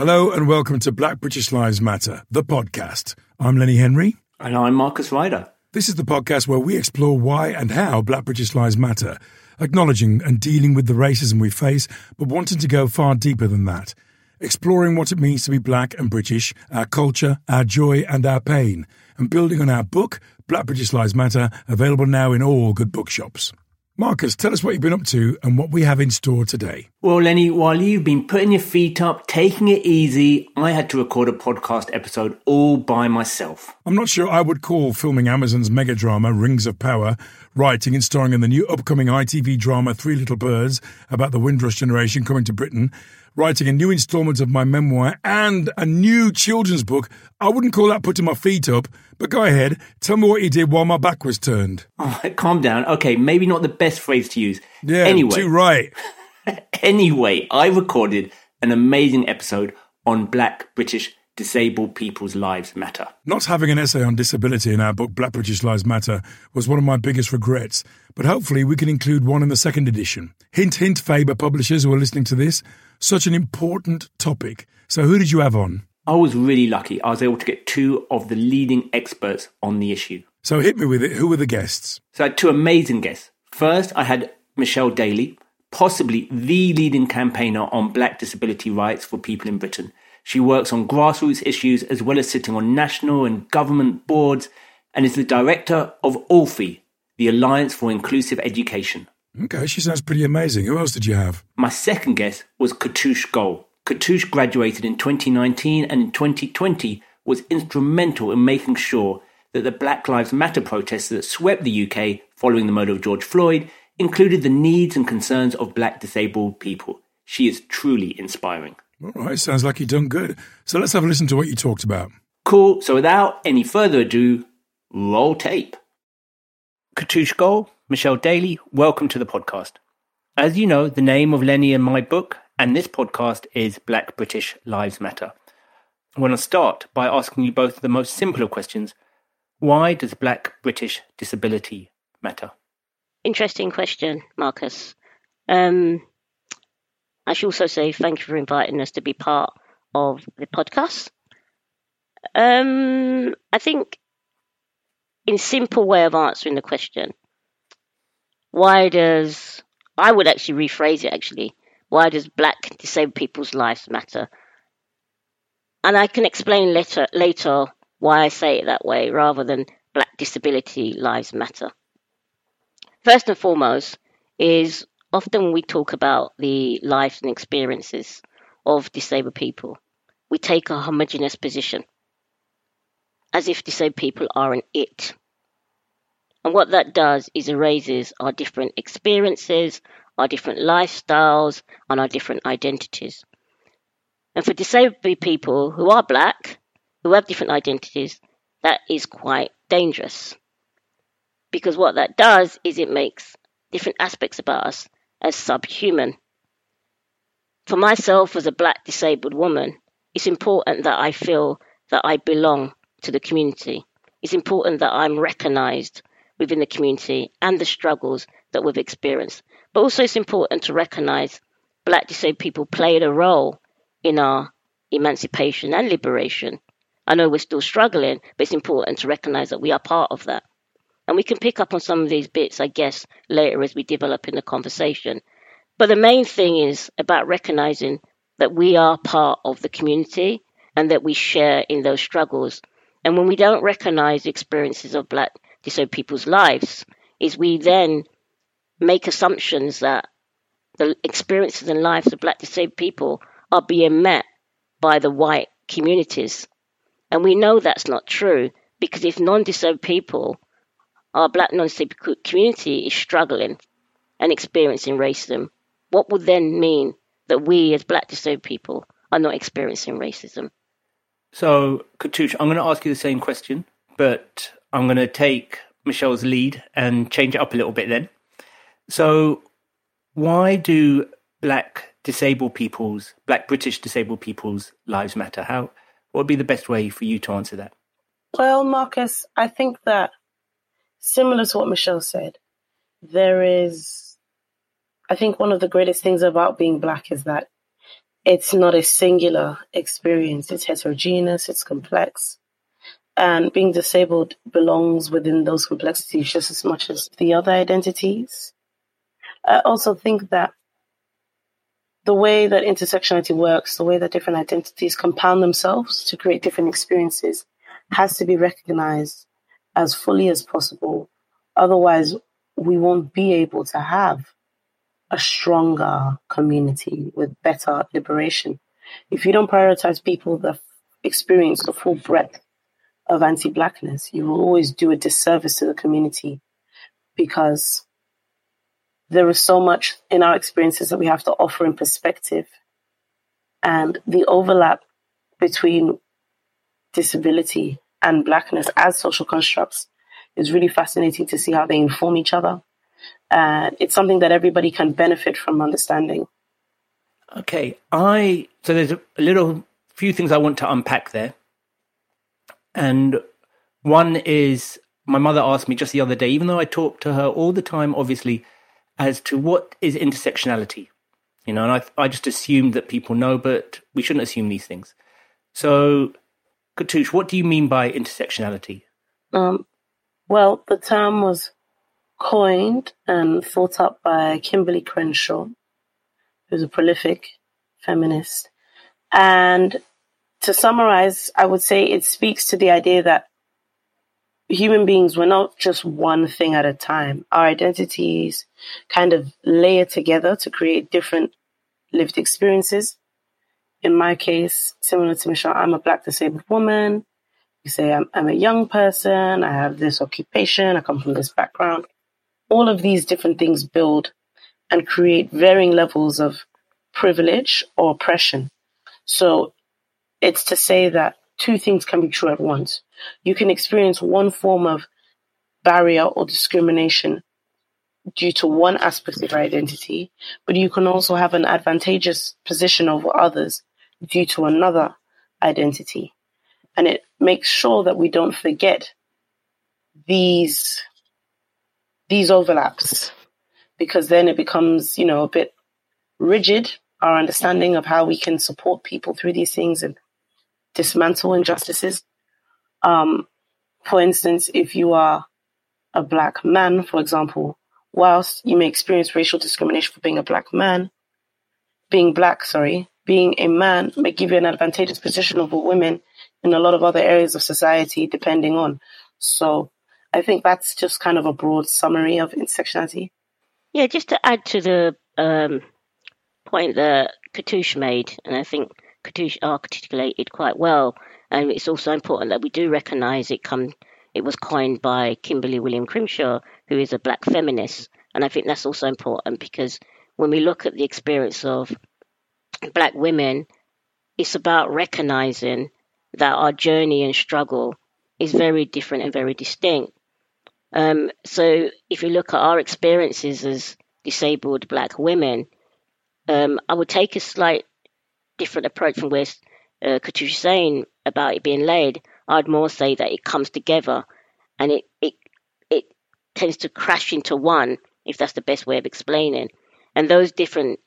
Hello and welcome to Black British Lives Matter, the podcast. I'm Lenny Henry. And I'm Marcus Ryder. This is the podcast where we explore why and how Black British Lives matter, acknowledging and dealing with the racism we face, but wanting to go far deeper than that. Exploring what it means to be black and British, our culture, our joy, and our pain, and building on our book, Black British Lives Matter, available now in all good bookshops. Marcus, tell us what you've been up to and what we have in store today. Well, Lenny, while you've been putting your feet up, taking it easy, I had to record a podcast episode all by myself. I'm not sure I would call filming Amazon's mega drama Rings of Power, writing and starring in the new upcoming ITV drama Three Little Birds about the Windrush generation coming to Britain, writing a new instalment of my memoir and a new children's book. I wouldn't call that putting my feet up, but go ahead, tell me what you did while my back was turned. Oh, calm down. Okay, maybe not the best phrase to use. Yeah, anyway, too right. anyway, I recorded an amazing episode on black British disabled people's lives matter. Not having an essay on disability in our book Black British Lives Matter was one of my biggest regrets, but hopefully we can include one in the second edition. Hint, hint, Faber publishers who are listening to this. Such an important topic. So, who did you have on? I was really lucky. I was able to get two of the leading experts on the issue. So, hit me with it. Who were the guests? So, I had two amazing guests. First, I had Michelle Daley, possibly the leading campaigner on black disability rights for people in Britain. She works on grassroots issues as well as sitting on national and government boards and is the director of ALLFIE, the Alliance for Inclusive Education. Okay, she sounds pretty amazing. Who else did you have? My second guest was Katouche Goll. Katouche graduated in 2019 and in 2020 was instrumental in making sure that the Black Lives Matter protests that swept the UK following the murder of George Floyd included the needs and concerns of black disabled people. She is truly inspiring. All right, sounds like you've done good. So let's have a listen to what you talked about. Cool. So without any further ado, roll tape. Katouche Goll, Michelle Daley, welcome to the podcast. As you know, the name of Lenny and my book and this podcast is Black British Lives Matter. I want to start by asking you both the most simple of questions. Why does black British disability matter? Interesting question, Marcus. Um, I should also say thank you for inviting us to be part of the podcast. Um, I think, in simple way of answering the question, why does I would actually rephrase it actually. Why does black disabled people's lives matter? And I can explain later later why I say it that way rather than black disability lives matter. First and foremost is often we talk about the lives and experiences of disabled people. We take a homogenous position as if disabled people are an it. And what that does is erases our different experiences, our different lifestyles, and our different identities. And for disabled people who are black, who have different identities, that is quite dangerous. Because what that does is it makes different aspects about us as subhuman. For myself, as a black disabled woman, it's important that I feel that I belong to the community. It's important that I'm recognized within the community and the struggles that we've experienced. But also, it's important to recognize black disabled people played a role in our emancipation and liberation. I know we're still struggling, but it's important to recognize that we are part of that. And we can pick up on some of these bits, I guess, later as we develop in the conversation. But the main thing is about recognizing that we are part of the community and that we share in those struggles. And when we don't recognize the experiences of black disabled people's lives, is we then make assumptions that the experiences and lives of black disabled people are being met by the white communities. And we know that's not true because if non disabled people, our black non disabled community is struggling and experiencing racism, what would then mean that we as black disabled people are not experiencing racism? So, Katouche, I'm going to ask you the same question, but I'm going to take Michelle's lead and change it up a little bit then. So, why do black disabled people's, black British disabled people's lives matter? How, what would be the best way for you to answer that? Well, Marcus, I think that similar to what Michelle said, there is, I think one of the greatest things about being black is that it's not a singular experience. It's heterogeneous, it's complex. And being disabled belongs within those complexities just as much as the other identities. I also think that the way that intersectionality works, the way that different identities compound themselves to create different experiences, has to be recognized as fully as possible. Otherwise, we won't be able to have a stronger community with better liberation. If you don't prioritize people that experience the full breadth of anti blackness, you will always do a disservice to the community because there is so much in our experiences that we have to offer in perspective. And the overlap between disability and blackness as social constructs is really fascinating to see how they inform each other. And it's something that everybody can benefit from understanding. Okay, I so there's a little few things I want to unpack there. And one is my mother asked me just the other day, even though I talk to her all the time, obviously, as to what is intersectionality. You know, and I, I just assumed that people know, but we shouldn't assume these things. So, Katouche, what do you mean by intersectionality? Um, well, the term was coined and thought up by Kimberlé Crenshaw, who's a prolific feminist. And to summarize, I would say it speaks to the idea that human beings were not just one thing at a time. Our identities kind of layer together to create different lived experiences. In my case, similar to Michelle, I'm a black disabled woman. You say I'm, I'm a young person. I have this occupation. I come from this background. All of these different things build and create varying levels of privilege or oppression. So it's to say that two things can be true at once. You can experience one form of barrier or discrimination due to one aspect of your identity, but you can also have an advantageous position over others due to another identity. And it makes sure that we don't forget these these overlaps because then it becomes, you know, a bit rigid our understanding of how we can support people through these things and dismantle injustices. Um, for instance, if you are a black man, for example, whilst you may experience racial discrimination for being a black man, being black, sorry, being a man may give you an advantageous position over women in a lot of other areas of society, depending on. So I think that's just kind of a broad summary of intersectionality. Yeah, just to add to the um, point that Katouche made, and I think Katouche articulated quite well, and it's also important that we do recognise it come it was coined by Kimberlé William Crenshaw, who is a black feminist. And I think that's also important because when we look at the experience of black women, it's about recognizing that our journey and struggle is very different and very distinct. Um, so if you look at our experiences as disabled black women, um, I would take a slight different approach from where uh, Katouche is saying about it being laid. I'd more say that it comes together and it, it, it tends to crash into one, if that's the best way of explaining. And those different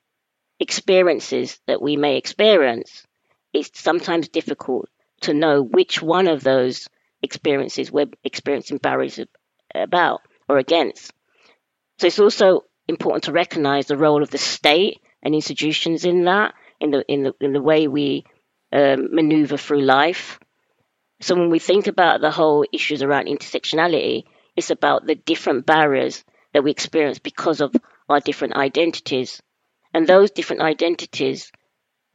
experiences that we may experience, it's sometimes difficult to know which one of those experiences we're experiencing barriers about or against. So it's also important to recognize the role of the state and institutions in that, in the in the in the way we um, maneuver through life. So when we think about the whole issues around intersectionality, it's about the different barriers that we experience because of our different identities. And those different identities,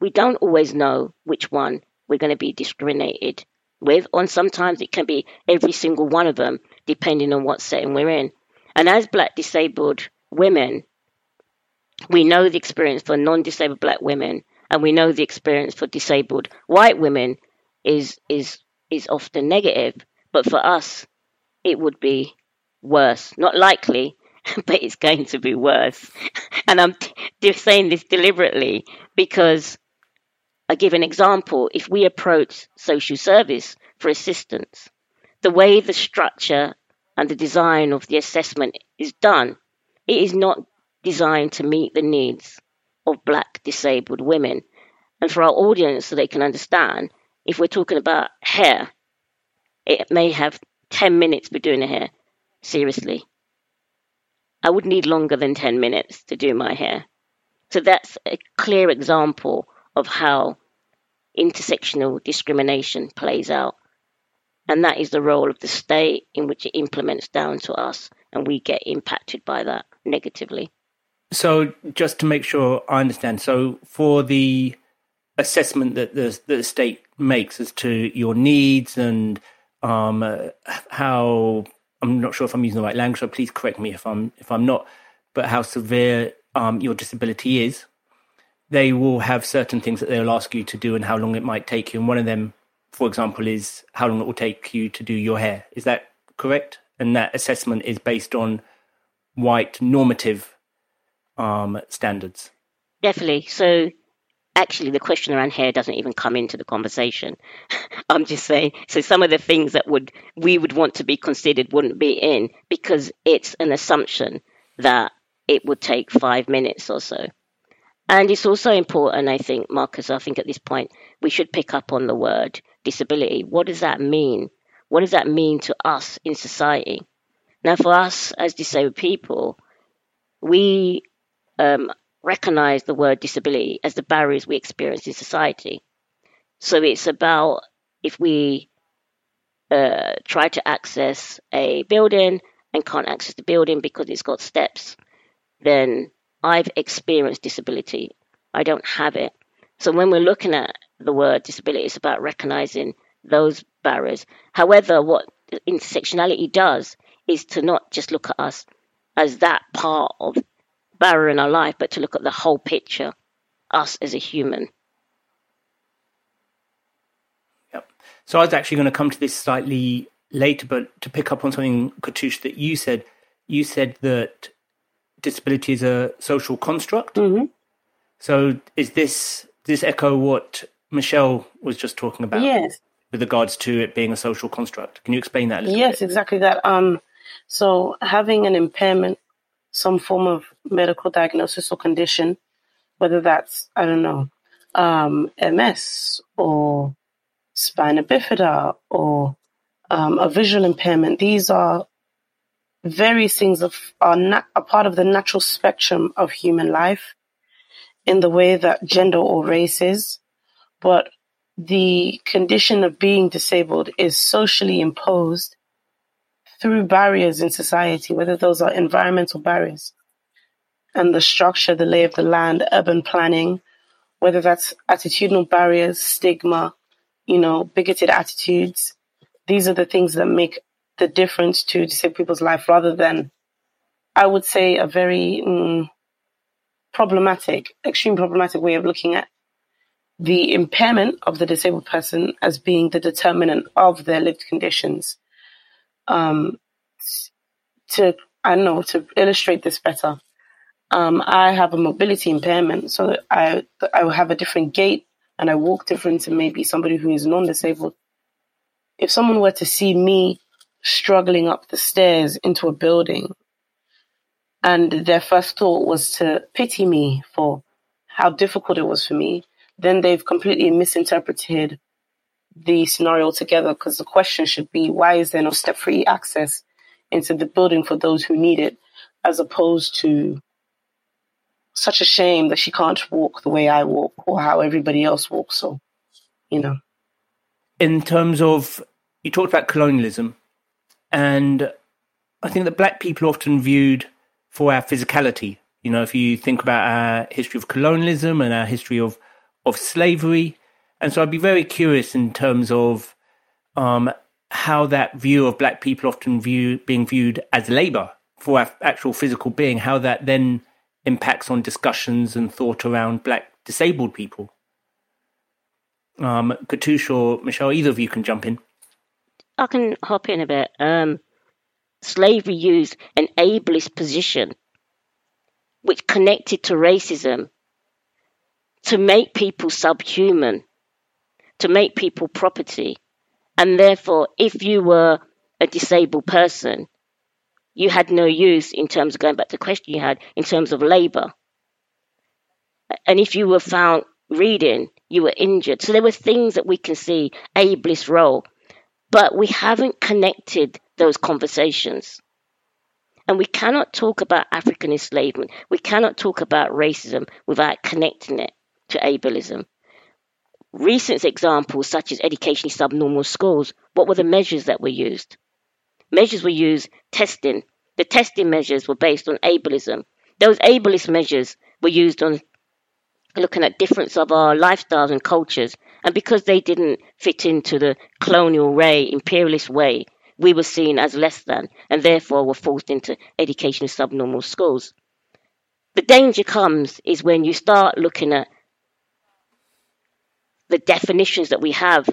we don't always know which one we're going to be discriminated with, and sometimes it can be every single one of them, depending on what setting we're in. And as black disabled women, we know the experience for non disabled black women, and we know the experience for disabled white women is is is often negative. But for us, it would be worse. Not likely, but it's going to be worse. And I'm t- saying this deliberately because I give an example. If we approach social service for assistance, the way the structure and the design of the assessment is done, it is not designed to meet the needs of black disabled women. And for our audience, so they can understand, if we're talking about hair, it may have 10 minutes for doing a hair. Seriously. I would need longer than 10 minutes to do my hair. So that's a clear example of how intersectional discrimination plays out. And that is the role of the state in which it implements down to us, and we get impacted by that negatively. So, just to make sure I understand, so for the assessment that the, the state makes as to your needs and um, uh, how I'm not sure if I'm using the right language, so please correct me if I'm if I'm not, but how severe um, your disability is, they will have certain things that they'll ask you to do and how long it might take you. And one of them, for example, is how long it will take you to do your hair. Is that correct? And that assessment is based on white normative um, standards. Definitely. So actually the question around hair doesn't even come into the conversation. I'm just saying. So some of the things that would we would want to be considered wouldn't be in because it's an assumption that it would take five minutes or so. And it's also important, I think, Marcus, I think at this point we should pick up on the word disability. What does that mean? What does that mean to us in society? Now, for us as disabled people, we um, recognize the word disability as the barriers we experience in society. So it's about if we uh, try to access a building and can't access the building because it's got steps, then I've experienced disability. I don't have it. So when we're looking at the word disability, it's about recognizing those barriers. However, what intersectionality does is to not just look at us as that part of barrier in our life, but to look at the whole picture, us as a human. Yep. So I was actually going to come to this slightly later, but to pick up on something, Katouche, that you said, you said that disability is a social construct. Mm-hmm. So is this this echo what Michelle was just talking about? Yes. With regards to it being a social construct, can you explain that? yes, bit? exactly that. Um, so having an impairment some form of medical diagnosis or condition, whether that's, I don't know, um, MS or spina bifida or um, a visual impairment. These are various things that are not a part of the natural spectrum of human life in the way that gender or race is, but the condition of being disabled is socially imposed through barriers in society, whether those are environmental barriers and the structure, the lay of the land, urban planning, whether that's attitudinal barriers, stigma, you know, bigoted attitudes. These are the things that make the difference to disabled people's life rather than, I would say, a very mm, problematic, extreme problematic way of looking at the impairment of the disabled person as being the determinant of their lived conditions um, to I know to illustrate this better. Um, I have a mobility impairment, so I I have a different gait and I walk different to maybe somebody who is non-disabled. If someone were to see me struggling up the stairs into a building, and their first thought was to pity me for how difficult it was for me, then they've completely misinterpreted the scenario together because the question should be why is there no step free access into the building for those who need it, as opposed to such a shame that she can't walk the way I walk or how everybody else walks. So, you know. In terms of, you talked about colonialism, and I think that black people are often viewed for our physicality. You know, if you think about our history of colonialism and our history of, of slavery. And so I'd be very curious in terms of um, how that view of black people often view being viewed as labor for our actual physical being, how that then impacts on discussions and thought around black disabled people. Um, Katouche or Michelle, either of you can jump in. I can hop in a bit. Um, slavery used an ableist position which connected to racism to make people subhuman, to make people property. And therefore, if you were a disabled person, you had no use in terms of going back to the question you had in terms of labor. And if you were found reading, you were injured. So there were things that we can see ableist role, but we haven't connected those conversations. And we cannot talk about African enslavement. We cannot talk about racism without connecting it to ableism. Recent examples, such as educationally subnormal schools, what were the measures that were used? Measures were used testing. The testing measures were based on ableism. Those ableist measures were used on looking at difference of our lifestyles and cultures. And because they didn't fit into the colonial way, imperialist way, we were seen as less than and therefore were forced into education subnormal schools. The danger comes is when you start looking at the definitions that we have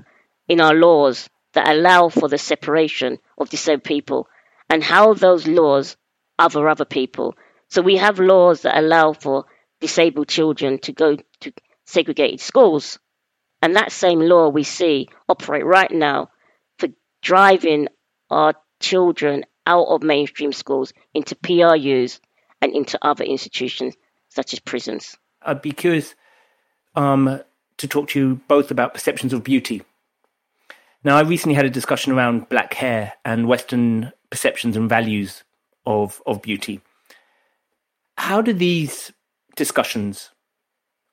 in our laws that allow for the separation of disabled people and how those laws other other people. So we have laws that allow for disabled children to go to segregated schools. And that same law we see operate right now for driving our children out of mainstream schools into PRUs and into other institutions such as prisons. I'd be curious um, to talk to you both about perceptions of beauty. Now, I recently had a discussion around black hair and Western perceptions and values of, of beauty. How do these discussions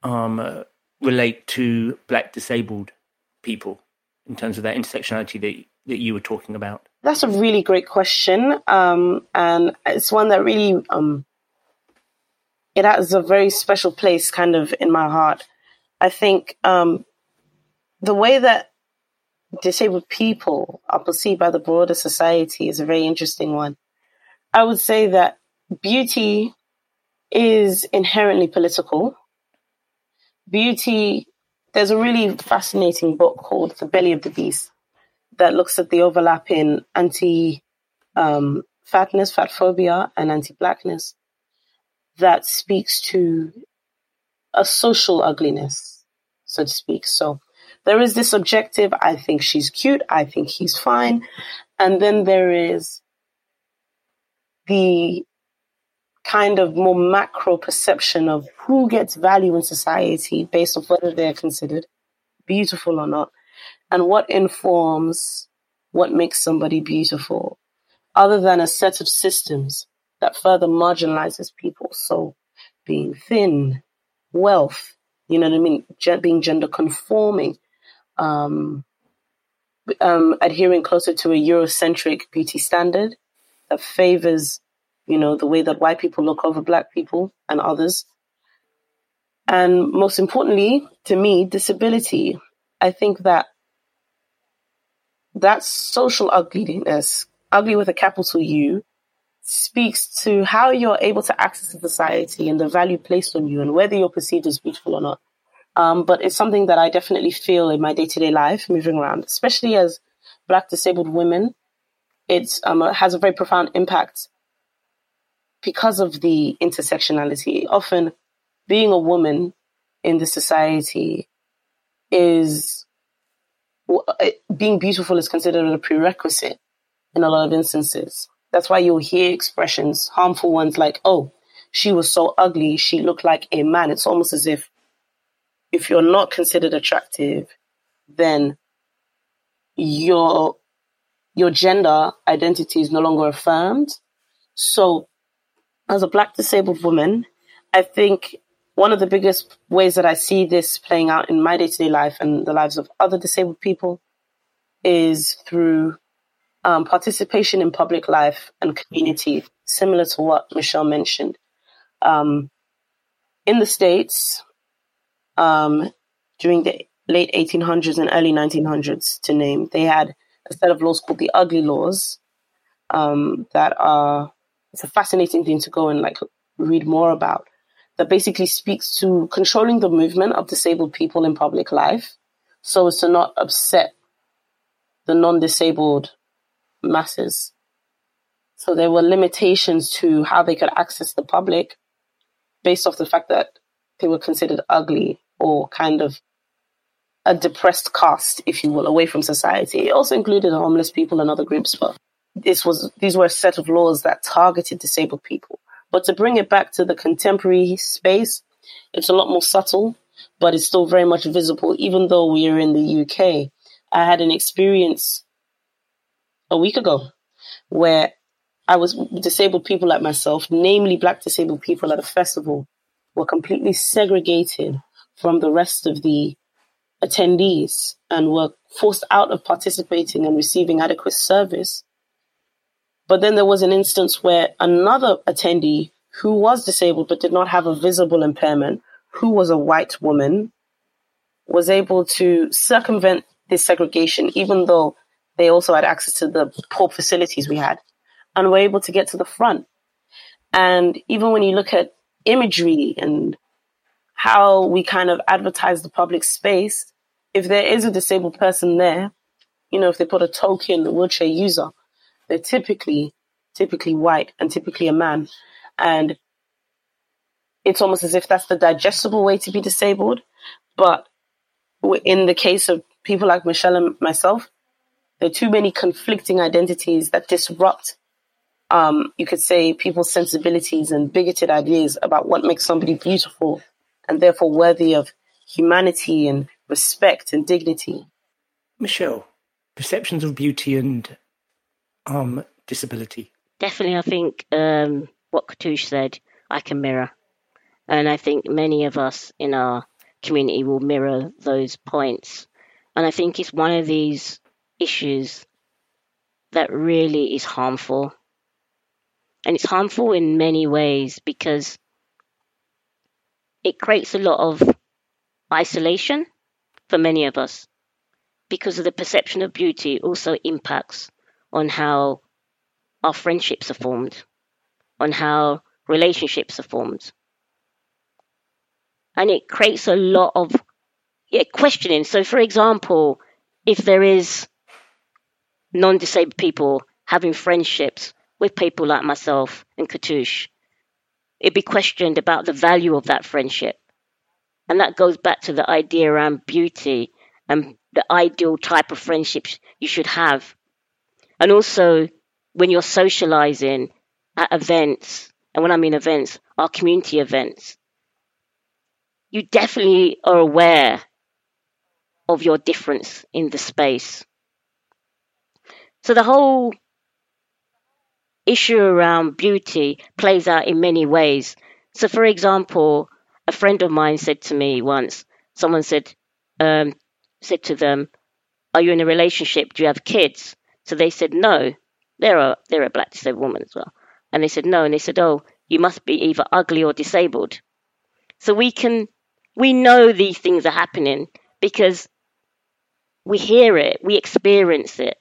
um, uh, relate to black disabled people in terms of that intersectionality that, that you were talking about? That's a really great question. Um, and it's one that really, um, it has a very special place kind of in my heart. I think um, the way that disabled people are perceived by the broader society is a very interesting one. I would say that beauty is inherently political. Beauty, there's a really fascinating book called The Belly of the Beast that looks at the overlap in anti um, fatness, fat phobia, and anti blackness that speaks to a social ugliness, so to speak. So there is this objective I think she's cute, I think he's fine. And then there is the kind of more macro perception of who gets value in society based on whether they're considered beautiful or not and what informs what makes somebody beautiful, other than a set of systems that further marginalizes people. So being thin, wealth, you know what I mean, being gender conforming, um, um, adhering closer to a Eurocentric beauty standard that favors, you know, the way that white people look over black people and others. And most importantly, to me, disability. I think that that social ugliness, ugly with a capital U, speaks to how you're able to access society and the value placed on you and whether you're perceived as beautiful or not. Um, but it's something that I definitely feel in my day to day life moving around, especially as black disabled women. It um, has a very profound impact because of the intersectionality. Often being a woman in the society is being beautiful is considered a prerequisite in a lot of instances. That's why you'll hear expressions, harmful ones like, oh, she was so ugly, she looked like a man. It's almost as if if you're not considered attractive, then you're your gender identity is no longer affirmed. So, as a black disabled woman, I think one of the biggest ways that I see this playing out in my day to day life and the lives of other disabled people is through um, participation in public life and community, similar to what Michelle mentioned. Um, in the States, um, during the late 1800s and early 1900s, to name, they had a set of laws called the Ugly Laws um, that are, it's a fascinating thing to go and like read more about, that basically speaks to controlling the movement of disabled people in public life so as to not upset the non disabled masses. So there were limitations to how they could access the public based off the fact that they were considered ugly or kind of a depressed caste, if you will, away from society. It also included homeless people and other groups, but this was these were a set of laws that targeted disabled people. But to bring it back to the contemporary space, it's a lot more subtle, but it's still very much visible, even though we are in the UK. I had an experience a week ago where I was disabled people like myself, namely black disabled people at a festival, were completely segregated from the rest of the attendees and were forced out of participating and receiving adequate service. But then there was an instance where another attendee who was disabled but did not have a visible impairment, who was a white woman, was able to circumvent this segregation, even though they also had access to the poor facilities we had and were able to get to the front. And even when you look at imagery and how we kind of advertise the public space, if there is a disabled person there, you know, if they put a token the wheelchair user, they're typically, typically white and typically a man. And it's almost as if that's the digestible way to be disabled. But in the case of people like Michelle and myself, there are too many conflicting identities that disrupt, um, you could say, people's sensibilities and bigoted ideas about what makes somebody beautiful and therefore worthy of humanity and respect and dignity. Michelle, perceptions of beauty and um, disability. Definitely, I think um, what Katouche said, I can mirror. And I think many of us in our community will mirror those points. And I think it's one of these issues that really is harmful. And it's harmful in many ways because it creates a lot of isolation for many of us because of the perception of beauty also impacts on how our friendships are formed, on how relationships are formed. And it creates a lot of yeah, questioning. So, for example, if there is non disabled people having friendships with people like myself and Katouche, it'd be questioned about the value of that friendship. And that goes back to the idea around beauty and the ideal type of friendships you should have. And also, when you're socializing at events, and when I mean events, our community events, you definitely are aware of your difference in the space. So the whole issue around beauty plays out in many ways. So, for example, a friend of mine said to me once, someone said, um, said to them, "Are you in a relationship? Do you have kids?" So they said, "No." They're a they're a black disabled woman as well, and they said no, and they said, "Oh, you must be either ugly or disabled." So we can we know these things are happening because we hear it, we experience it.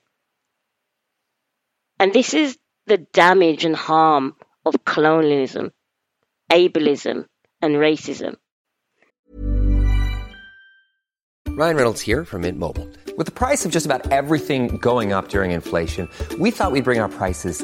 And this is the damage and harm of colonialism, ableism, and racism. Ryan Reynolds here from Mint Mobile. With the price of just about everything going up during inflation, we thought we'd bring our prices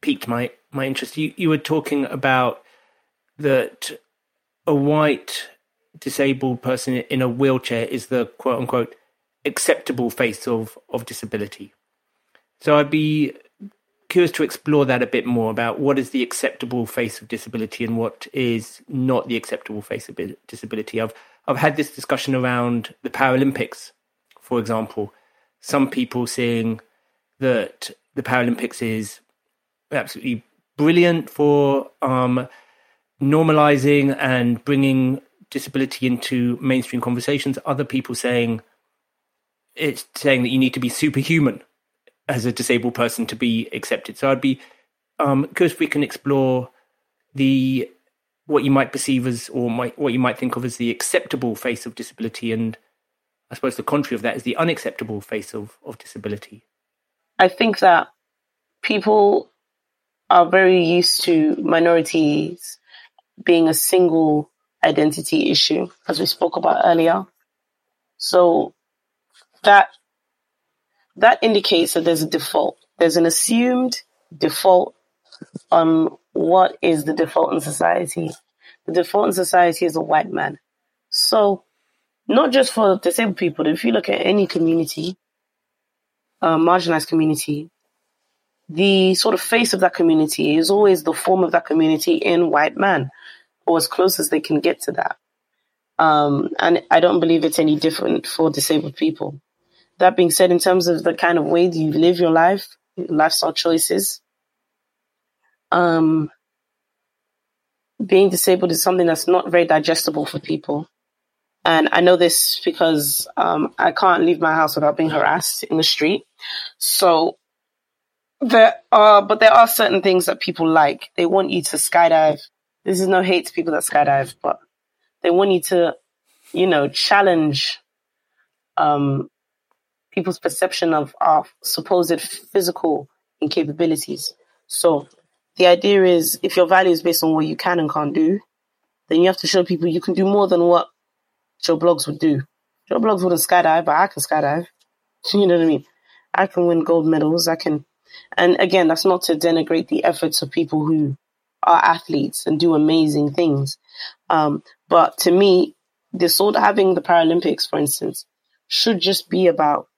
piqued my, my interest. You, you were talking about that a white disabled person in a wheelchair is the quote unquote acceptable face of, of disability. So I'd be curious to explore that a bit more about what is the acceptable face of disability and what is not the acceptable face of disability. I've I've had this discussion around the Paralympics, for example. Some people saying that the Paralympics is absolutely brilliant for um, normalizing and bringing disability into mainstream conversations. Other people saying it's saying that you need to be superhuman as a disabled person to be accepted. So I'd be um, curious if we can explore the what you might perceive as or might, what you might think of as the acceptable face of disability and I suppose the contrary of that is the unacceptable face of, of disability. I think that people are very used to minorities being a single identity issue, as we spoke about earlier. So that that indicates that there's a default. There's an assumed default on what is the default in society. The default in society is a white man. So, not just for disabled people, if you look at any community, uh, marginalized community, the sort of face of that community is always the form of that community in white man, or as close as they can get to that. Um, and I don't believe it's any different for disabled people. That being said, in terms of the kind of way that you live your life, lifestyle choices, um, being disabled is something that's not very digestible for people. And I know this because um, I can't leave my house without being harassed in the street. So there are, but there are certain things that people like. They want you to skydive. This is no hate to people that skydive, but they want you to, you know, challenge um, people's perception of our supposed physical incapabilities. So the idea is if your value is based on what you can and can't do, then you have to show people you can do more than what Joe Bloggs would do. Joe Bloggs wouldn't skydive, but I can skydive. You know what I mean? I can win gold medals. I can, and again, that's not to denigrate the efforts of people who are athletes and do amazing things. Um, but to me, sort of having the Paralympics, for instance, should just be about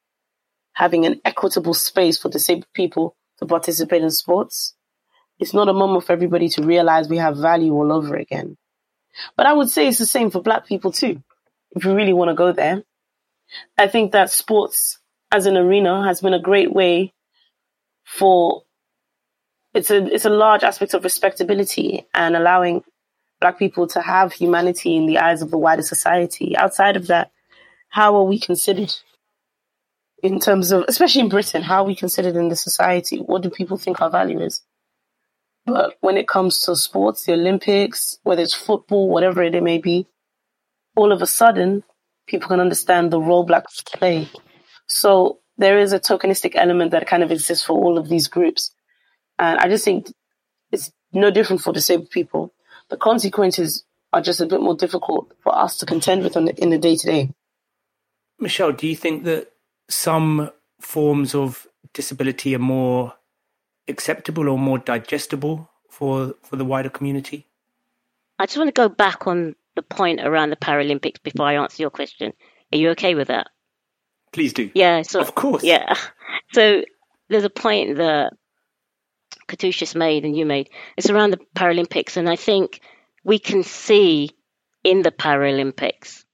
having an equitable space for disabled people to participate in sports. It's not a moment for everybody to realize we have value all over again. But I would say it's the same for black people too, if you really want to go there. I think that sports as an arena has been a great way for it's a it's a large aspect of respectability and allowing black people to have humanity in the eyes of the wider society. Outside of that, how are we considered? in terms of, especially in Britain, how are we considered in the society. What do people think our value is? But when it comes to sports, the Olympics, whether it's football, whatever it may be, all of a sudden, people can understand the role blacks play. So there is a tokenistic element that kind of exists for all of these groups. And I just think it's no different for disabled people. The consequences are just a bit more difficult for us to contend with the, in the day to day. Michelle, do you think that some forms of disability are more acceptable or more digestible for for the wider community? I just want to go back on the point around the Paralympics before I answer your question. Are you okay with that? Please do. Yeah, so of course. Yeah. So there's a point that Katouche's made and you made. It's around the Paralympics, and I think we can see in the Paralympics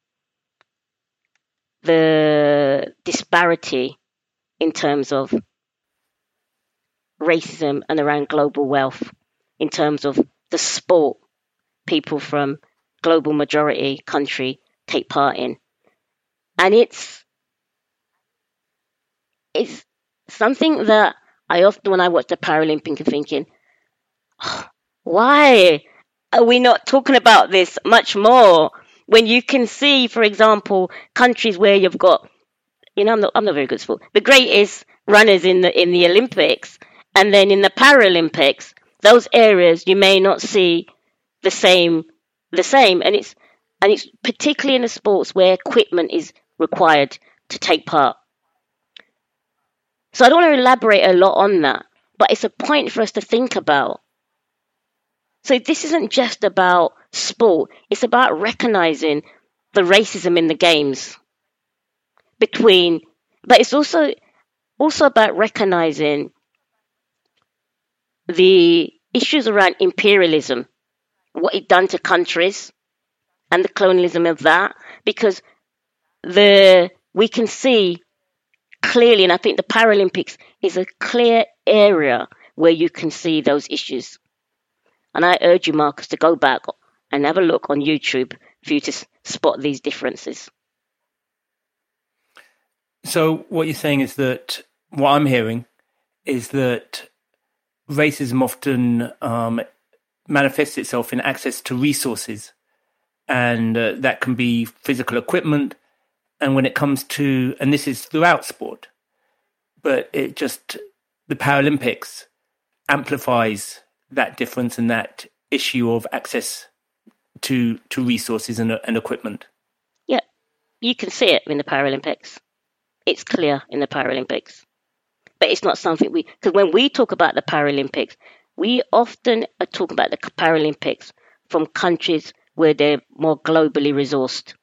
the disparity in terms of racism and around global wealth, in terms of the sport people from global majority country take part in. And it's it's something that I often, when I watch the Paralympic, am thinking, oh, why are we not talking about this much more? When you can see, for example, countries where you've got, you know, I'm not, I'm not very good at sport, the greatest runners in the in the Olympics, and then in the Paralympics, those areas you may not see the same, the same, and it's and it's particularly in the sports where equipment is required to take part. So I don't want to elaborate a lot on that, but it's a point for us to think about. So this isn't just about sport, it's about recognizing the racism in the games between but it's also also about recognizing the issues around imperialism, what it done to countries and the colonialism of that because the we can see clearly, and I think the Paralympics is a clear area where you can see those issues. And I urge you, Marcus, to go back and have a look on YouTube for you to spot these differences. So, what you're saying is that what I'm hearing is that racism often um, manifests itself in access to resources, and uh, that can be physical equipment, and when it comes to, and this is throughout sport, but it just, the Paralympics amplifies that difference and that issue of access to to resources and, and equipment. Yeah, you can see it in the Paralympics. It's clear in the Paralympics, but it's not something we because when we talk about the Paralympics, we often are talking about the Paralympics from countries where they're more globally resourced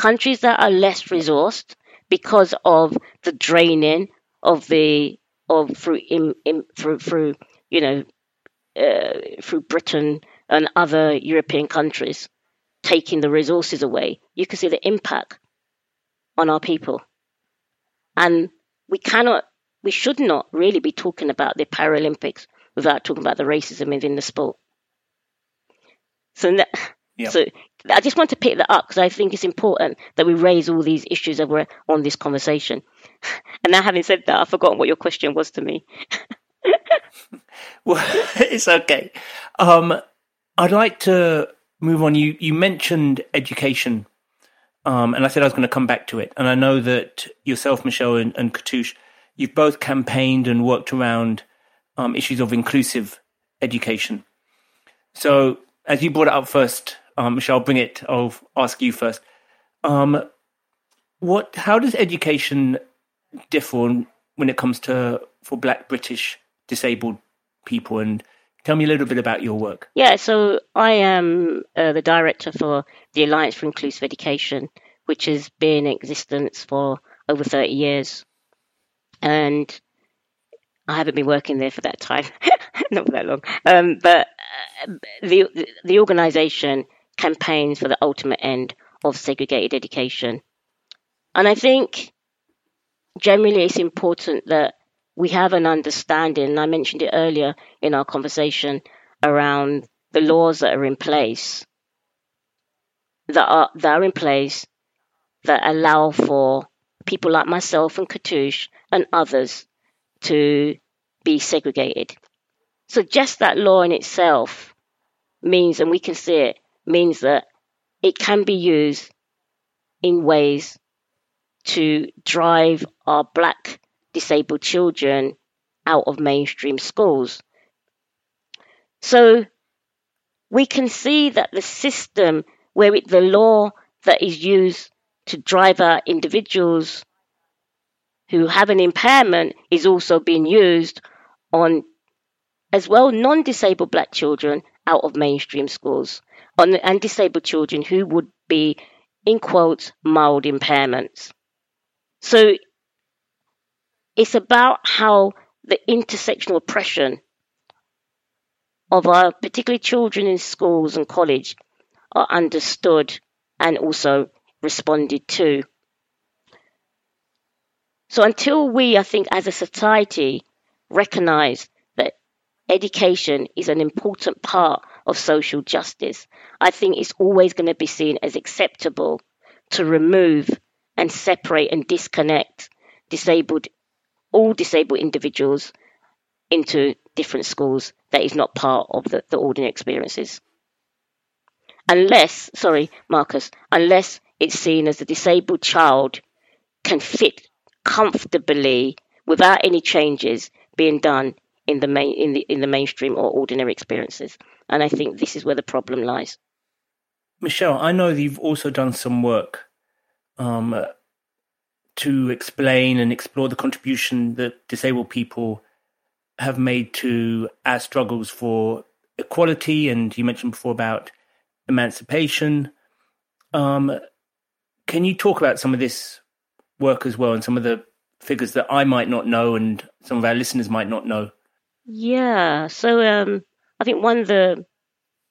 countries that are less resourced because of the draining of the of through in, in through through you know uh, through Britain and other European countries taking the resources away, you can see the impact on our people. And we cannot, we should not really be talking about the Paralympics without talking about the racism within the sport. So, that, Yep. So I just want to pick that up because I think it's important that we raise all these issues that we're on this conversation. And now, having said that, I've forgotten what your question was to me. well, it's okay. Um, I'd like to move on. You you mentioned education, um, and I said I was going to come back to it. And I know that yourself, Michelle, and, and Katouche, you've both campaigned and worked around um, issues of inclusive education. So, as you brought it up first, um, Michelle, bring it. I'll ask you first. Um, what? How does education differ when it comes to for Black British disabled people? And tell me a little bit about your work. Yeah, so I am uh, the director for the Alliance for Inclusive Education, which has been in existence for over thirty years, and I haven't been working there for that time, not for that long. Um, but uh, the the organisation campaigns for the ultimate end of segregated education. And I think generally it's important that we have an understanding, and I mentioned it earlier in our conversation around the laws that are in place that are that are in place that allow for people like myself and Katouche and others to be segregated. So just that law in itself means, and we can see it, means that it can be used in ways to drive our black disabled children out of mainstream schools. So we can see that the system where it, the law that is used to drive out individuals who have an impairment is also being used on as well non-disabled black children out of mainstream schools on, and disabled children who would be in quotes mild impairments so it's about how the intersectional oppression of our particularly children in schools and college are understood and also responded to. So until we, I think, as a society, recognize that education is an important part of social justice, I think it's always going to be seen as acceptable to remove and separate and disconnect disabled all disabled individuals into different schools that is not part of the, the ordinary experiences. Unless, sorry, Marcus, unless it's seen as a disabled child can fit comfortably without any changes being done in the main in the in the mainstream or ordinary experiences. And I think this is where the problem lies. Michelle, I know you've also done some work um, to explain and explore the contribution that disabled people have made to our struggles for equality. And you mentioned before about emancipation. Um, can you talk about some of this work as well and some of the figures that I might not know and some of our listeners might not know? Yeah. So um, I think one of the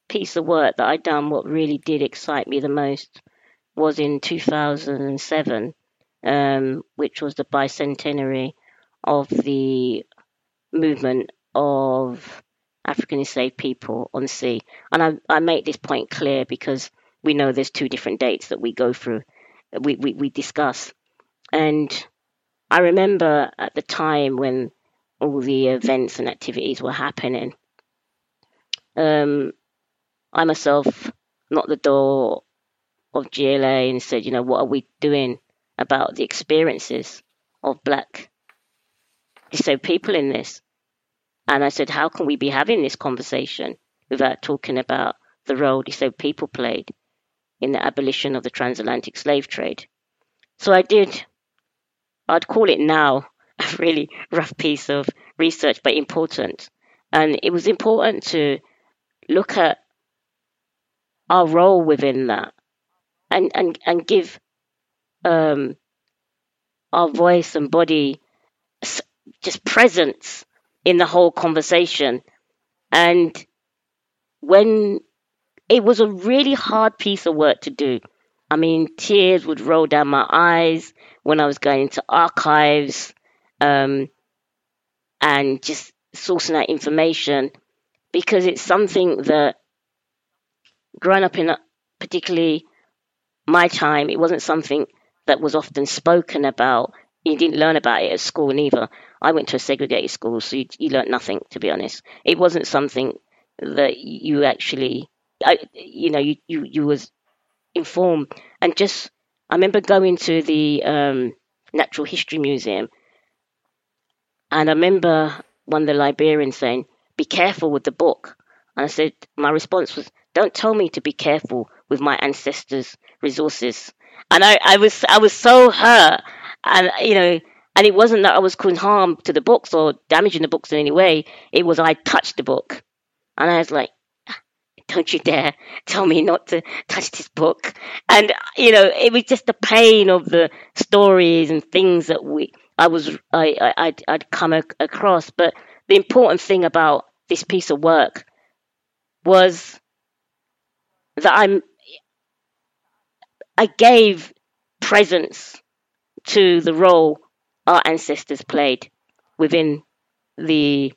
piece of work that I done, what really did excite me the most, was in 2007, um, which was the bicentenary of the movement of African enslaved people on sea. And I, I make this point clear because we know there's two different dates that we go through we, we, we discuss. And I remember at the time when all the events and activities were happening, um, I myself knocked the door of GLA and said, you know, what are we doing about the experiences of black disabled people in this? And I said, how can we be having this conversation without talking about the role disabled people played in the abolition of the transatlantic slave trade. So I did, I'd call it now really rough piece of research, but important. And it was important to look at our role within that and, and, and give um, our voice and body just presence in the whole conversation. And when it was a really hard piece of work to do. I mean, tears would roll down my eyes when I was going into archives um, and just sourcing that information because it's something that growing up in a, particularly my time, it wasn't something that was often spoken about. You didn't learn about it at school neither. I went to a segregated school, so you, you learned nothing, to be honest. It wasn't something that you actually you know, you, you, you was informed. And just, I remember going to the um, Natural History Museum, and I remember one of the librarians saying, "Be careful with the book." And I said, my response was, "Don't tell me to be careful with my ancestors' resources." And I, I was, I was so hurt, and you know, and it wasn't that I was causing harm to the books or damaging the books in any way. It was I touched the book, and I was like, don't you dare tell me not to touch this book. And, you know, it was just the pain of the stories and things that we, I was, I, I, I'd, I'd come ac- across. But the important thing about this piece of work was that I'm, I gave presence to the role our ancestors played within the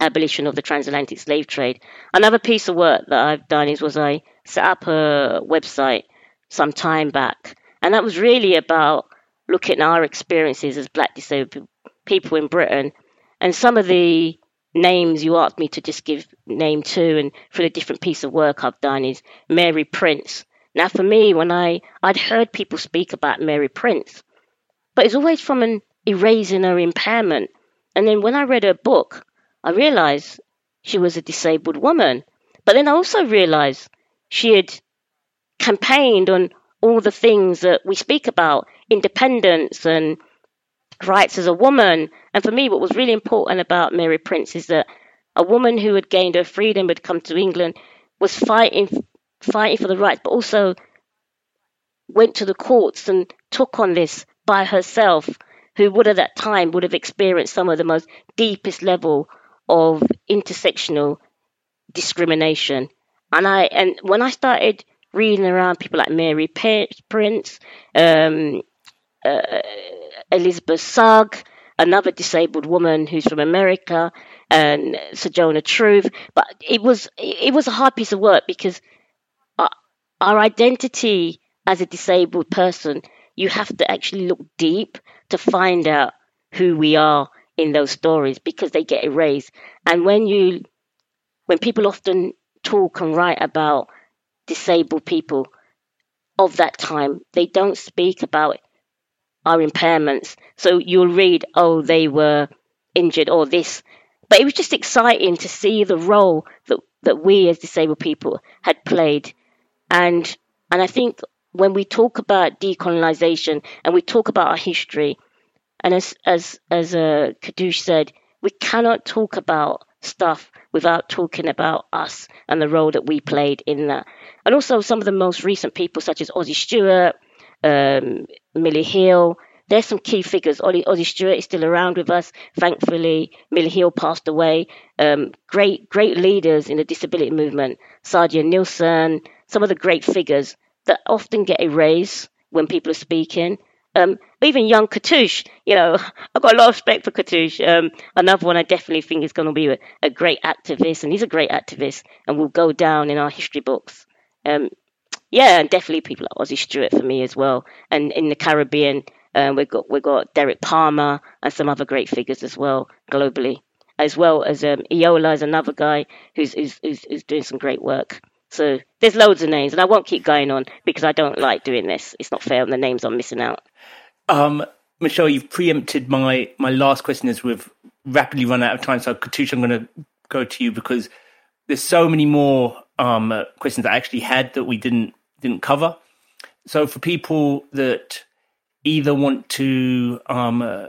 abolition of the transatlantic slave trade. Another piece of work that I've done is was I set up a website some time back, and that was really about looking at our experiences as black disabled people in Britain, and some of the names you asked me to just give name to, and for the different piece of work I've done is Mary Prince. Now, for me, when I I'd heard people speak about Mary Prince, but it's always from an erasing her impairment. And then when I read her book, I realized she was a disabled woman, But then I also realized she had campaigned on all the things that we speak about independence and rights as a woman. And for me, what was really important about Mary Prince is that a woman who had gained her freedom had come to England was fighting fighting for the rights, but also went to the courts and took on this by herself, who would at that time would have experienced some of the most deepest level of intersectional discrimination. And I and when I started reading around people like Mary Prince, um, uh, Elizabeth Sugg, another disabled woman who's from America, and Sojourner Truth. But it was it was a hard piece of work because our, our identity as a disabled person, you have to actually look deep to find out who we are in those stories because they get erased. And when you when people often talk and write about disabled people of that time, they don't speak about our impairments. So you'll read, oh, they were injured or this. But it was just exciting to see the role that, that we as disabled people had played. And and I think when we talk about decolonization and we talk about our history, and as as as uh, Katouche said, we cannot talk about stuff without talking about us and the role that we played in that. And also some of the most recent people, such as Ossie Stewart, um, Millie Hill. There's some key figures. Ollie, Ossie Stewart is still around with us. Thankfully, Millie Hill passed away. Um, great, great leaders in the disability movement. Saadia Nilsen, some of the great figures that often get erased when people are speaking. Um, even young Katouche, you know, I've got a lot of respect for Katouche. Um, another one I definitely think is going to be a, a, great activist, and he's a great activist and will go down in our history books. Um, yeah, and definitely people like Ossie Stewart for me as well. And in the Caribbean, uh, we've got we've got Derek Palmer and some other great figures as well globally, as well as um, Iola is another guy who's, who's, who's, who's doing some great work. So there's loads of names, and I won't keep going on because I don't like doing this. It's not fair on the names I'm missing out. Um, Michelle, you've preempted my my last question as we've rapidly run out of time. So, Katouche, I'm going to go to you because there's so many more um, uh, questions I actually had that we didn't didn't cover. So, for people that either want to um, uh,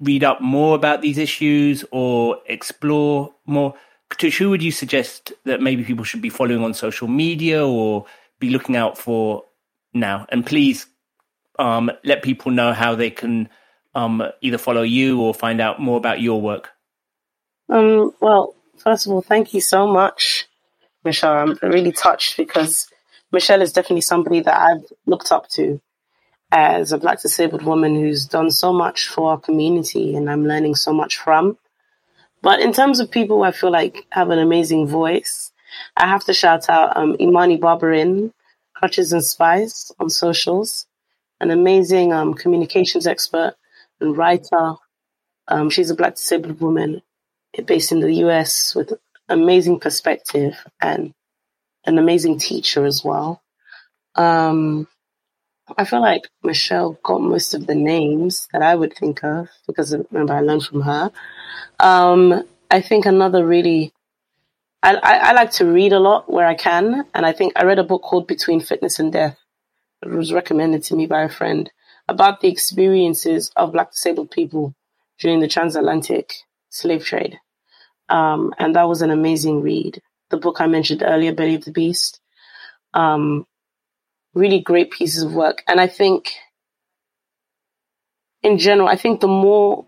read up more about these issues or explore more, Katouche, who would you suggest that maybe people should be following on social media or be looking out for now? And please um, let people know how they can um, either follow you or find out more about your work. Um, well, first of all, thank you so much, Michelle. I'm really touched because Michelle is definitely somebody that I've looked up to as a black disabled woman who's done so much for our community and I'm learning so much from. But in terms of people I feel like have an amazing voice, I have to shout out um, Imani Barbarin, Crutches and Spice on socials, an amazing um, communications expert and writer. Um, she's a black disabled woman based in the US with amazing perspective and an amazing teacher as well. Um, I feel like Michelle got most of the names that I would think of because remember I learned from her. Um, I think another really, I, I, I, like to read a lot where I can, and I think I read a book called Between Fitness and Death. It was recommended to me by a friend about the experiences of Black disabled people during the transatlantic slave trade, um, and that was an amazing read. The book I mentioned earlier, Belly of the Beast, um, really great pieces of work, and I think in general, I think the more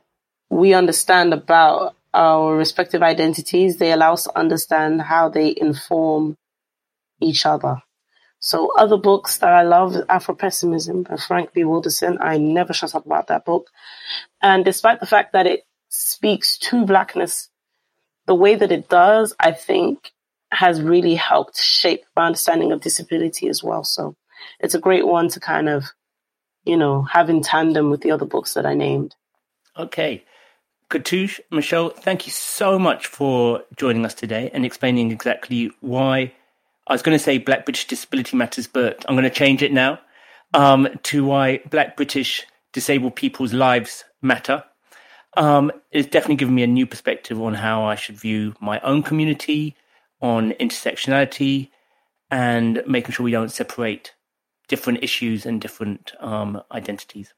we understand about our respective identities, they allow us to understand how they inform each other. So other books that I love, Afro Pessimism by Frank B. Wilderson. I never shut up about that book. And despite the fact that it speaks to blackness, the way that it does, I think has really helped shape my understanding of disability as well. So it's a great one to kind of, you know, have in tandem with the other books that I named. Okay. Katouche, Michelle, thank you so much for joining us today and explaining exactly why I was going to say Black British Disability Matters, but I'm going to change it now um, to why Black British disabled people's lives matter. Um, it's definitely given me a new perspective on how I should view my own community, on intersectionality and making sure we don't separate different issues and different um, identities.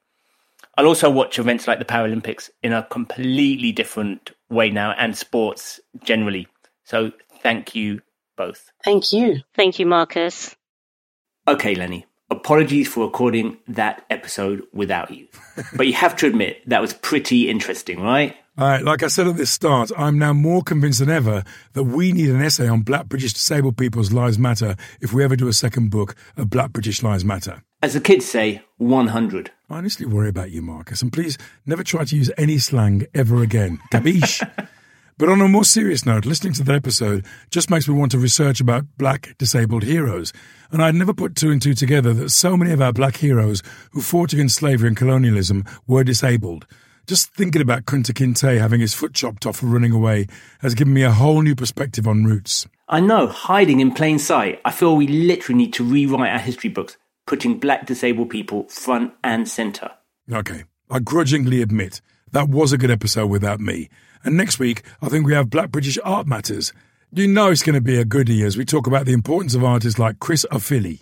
I'll also watch events like the Paralympics in a completely different way now and sports generally. So thank you both. Thank you. Thank you, Marcus. Okay, Lenny. Apologies for recording that episode without you. but you have to admit that was pretty interesting, right? Right, like I said at the start, I'm now more convinced than ever that we need an essay on Black British disabled people's lives matter if we ever do a second book of Black British Lives Matter. As the kids say, 100. I honestly worry about you, Marcus, and please never try to use any slang ever again. Capiche? but on a more serious note, listening to that episode just makes me want to research about black disabled heroes. And I'd never put two and two together that so many of our black heroes who fought against slavery and colonialism were disabled. Just thinking about Kunta Kinte having his foot chopped off for running away has given me a whole new perspective on roots. I know, hiding in plain sight. I feel we literally need to rewrite our history books, putting black disabled people front and centre. Okay, I grudgingly admit that was a good episode without me. And next week, I think we have Black British Art Matters. You know it's going to be a goodie as we talk about the importance of artists like Chris Ofili.